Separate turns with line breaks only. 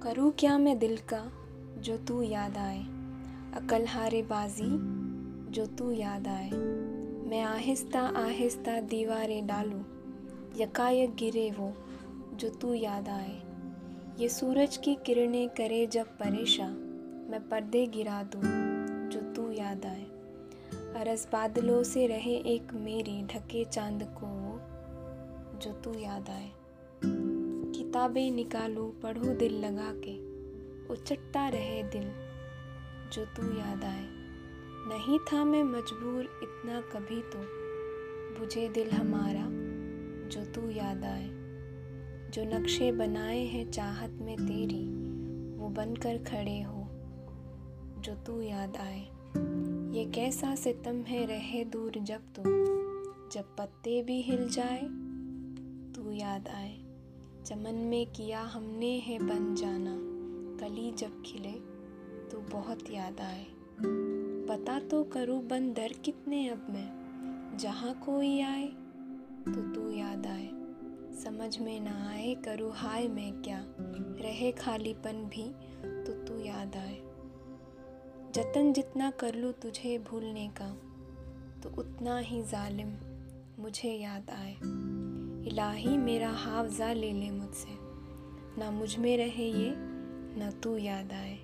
کروں کیا میں دل کا جو تو یاد آئے؟ عقل ہارے بازی جو تو یاد آئے۔ میں آہستہ آہستہ دیواریں ڈالوں، یکایک گرے وہ جو تو یاد آئے۔ یہ سورج کی کرنیں کرے جب پریشاں، میں پردے گرا دوں جو تو یاد آئے۔ عرض بادلوں سے رہے ایک میری ڈھکے چاند کو وہ جو تو یاد آئے۔ کتابیں نکالوں پڑھوں دل لگا کے۔ اچٹتا رہے دل، جو تو یاد آئے۔ نہیں تھا میں مجبور اتنا کبھی تو۔ بجھے دل ہمارا، جو تو یاد آئے۔ جو نقشے بنائے ہیں چاہت میں تیری، وہ بن کر کھڑے ہو۔ جو تو یاد آئے۔ یہ کیسا ستم ہے رہے دور جب تو۔ جب پتے بھی ہل جائے، تو یاد آئے۔ چمن میں کیا ہم نے ہے بن جانا۔ کلی جب کھلے تو بہت یاد آئے۔ پتا تو کروں بندر کتنے اب میں۔ جہاں کوئی آئے تو تو یاد آئے۔ سمجھ میں نہ آئے کروں ہائے میں کیا۔ رہے خالی پن بھی تو تو یاد آئے۔ جتن جتنا کر لوں تجھے بھولنے کا تو اتنا ہی ظالم مجھے یاد آئے۔ الہی میرا حافظہ لے لے مجھ سے۔ نہ مجھ میں رہے یہ، نہ تو یاد آئے۔